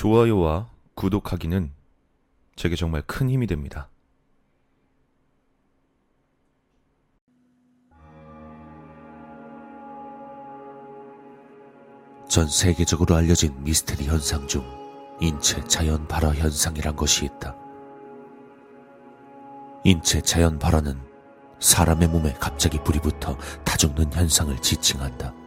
좋아요와 구독하기는 제게 정말 큰 힘이 됩니다. 전 세계적으로 알려진 미스테리 현상 중 인체 자연 발화 현상이란 것이 있다. 인체 자연 발화는 사람의 몸에 갑자기 불이 붙어 다 죽는 현상을 지칭한다.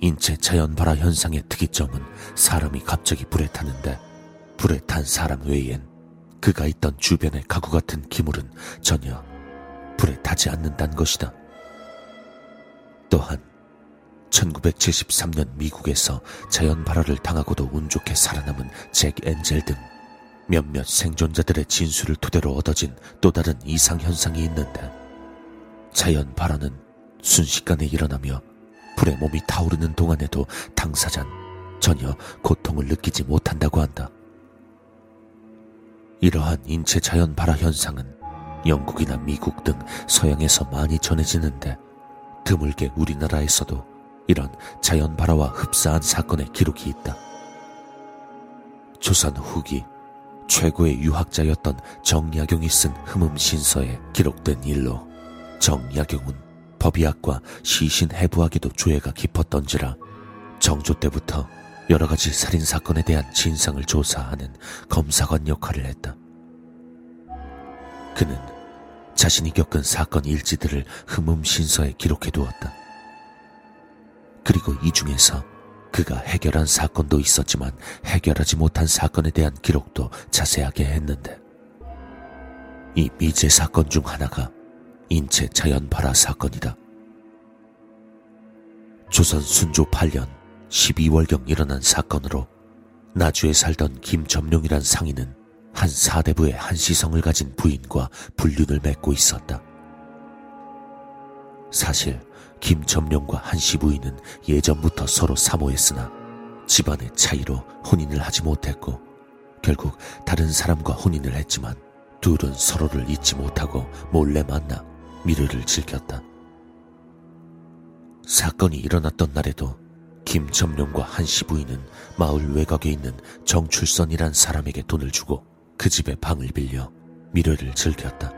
인체 자연 발화 현상의 특이점은 사람이 갑자기 불에 타는데 불에 탄 사람 외엔 그가 있던 주변의 가구 같은 기물은 전혀 불에 타지 않는다는 것이다. 또한 1973년 미국에서 자연 발화를 당하고도 운 좋게 살아남은 잭 엔젤 등 몇몇 생존자들의 진술을 토대로 얻어진 또 다른 이상 현상이 있는데 자연 발화는 순식간에 일어나며 불에 몸이 타오르는 동안에도 당사자는 전혀 고통을 느끼지 못한다고 한다. 이러한 인체 자연 발화 현상은 영국이나 미국 등 서양에서 많이 전해지는데 드물게 우리나라에서도 이런 자연 발화와 흡사한 사건의 기록이 있다. 조선 후기 최고의 유학자였던 정약용이 쓴 흠음신서에 기록된 일로 정약용은 법의학과 시신 해부학에도 조예가 깊었던지라 정조 때부터 여러 가지 살인 사건에 대한 진상을 조사하는 검사관 역할을 했다. 그는 자신이 겪은 사건 일지들을 흠음신서에 기록해 두었다. 그리고 이 중에서 그가 해결한 사건도 있었지만 해결하지 못한 사건에 대한 기록도 자세하게 했는데 이 미제 사건 중 하나가 인체 자연 발화 사건이다. 조선 순조 8년 12월경 일어난 사건으로 나주에 살던 김점룡이란 상인은 한 사대부의 한시성을 가진 부인과 불륜을 맺고 있었다. 사실 김점룡과 한시 부인은 예전부터 서로 사모했으나 집안의 차이로 혼인을 하지 못했고 결국 다른 사람과 혼인을 했지만 둘은 서로를 잊지 못하고 몰래 만나 미르를 즐겼다. 사건이 일어났던 날에도 김점룡과 한 시 부인은 마을 외곽에 있는 정출선이란 사람에게 돈을 주고 그 집에 방을 빌려 미르를 즐겼다.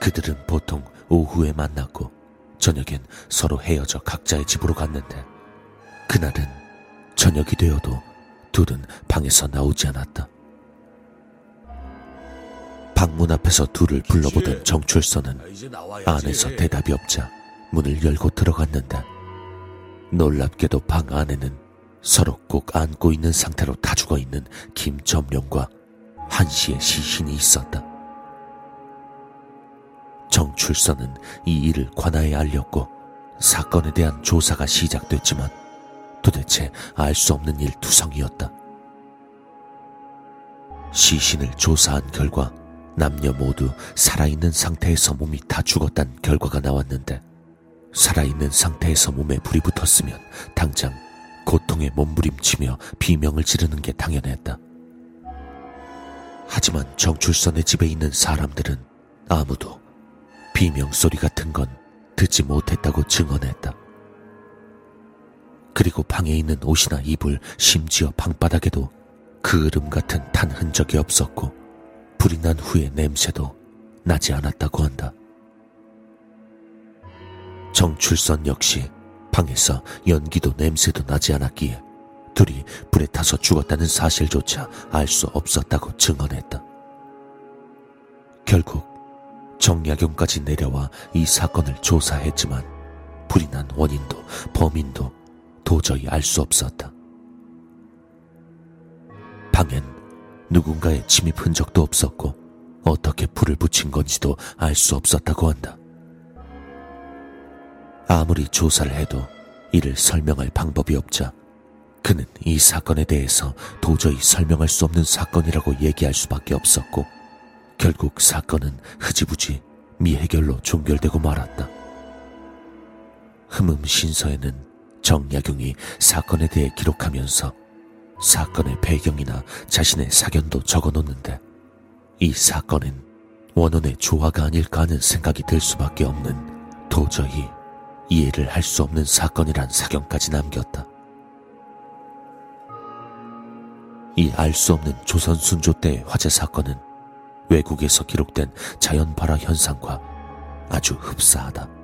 그들은 보통 오후에 만났고 저녁엔 서로 헤어져 각자의 집으로 갔는데 그날은 저녁이 되어도 둘은 방에서 나오지 않았다. 방문 앞에서 둘을 불러보던 정출선은 안에서 대답이 없자 문을 열고 들어갔는데 놀랍게도 방 안에는 서로 꼭 안고 있는 상태로 다 죽어 있는 김점령과 한시의 시신이 있었다. 정출선은 이 일을 관아에 알렸고 사건에 대한 조사가 시작됐지만 도대체 알 수 없는 일 투성이었다. 시신을 조사한 결과 남녀 모두 살아있는 상태에서 몸이 다 죽었다는 결과가 나왔는데 살아있는 상태에서 몸에 불이 붙었으면 당장 고통에 몸부림치며 비명을 지르는 게 당연했다. 하지만 정출선의 집에 있는 사람들은 아무도 비명 소리 같은 건 듣지 못했다고 증언했다. 그리고 방에 있는 옷이나 이불, 심지어 방바닥에도 그 으름 같은 탄 흔적이 없었고 불이 난 후의 냄새도 나지 않았다고 한다. 정출선 역시 방에서 연기도 냄새도 나지 않았기에 둘이 불에 타서 죽었다는 사실조차 알 수 없었다고 증언했다. 결국 정약용까지 내려와 이 사건을 조사했지만 불이 난 원인도 범인도 도저히 알 수 없었다. 방엔 누군가의 침입 흔적도 없었고 어떻게 불을 붙인 건지도 알 수 없었다고 한다. 아무리 조사를 해도 이를 설명할 방법이 없자 그는 이 사건에 대해서 도저히 설명할 수 없는 사건이라고 얘기할 수밖에 없었고 결국 사건은 흐지부지 미해결로 종결되고 말았다. 흠음 신서에는 정약용이 사건에 대해 기록하면서 사건의 배경이나 자신의 사견도 적어놓는데 이 사건은 원혼의 조화가 아닐까 하는 생각이 들 수밖에 없는 도저히 이해를 할 수 없는 사건이란 사견까지 남겼다. 이 알 수 없는 조선 순조 때의 화재 사건은 외국에서 기록된 자연 발화 현상과 아주 흡사하다.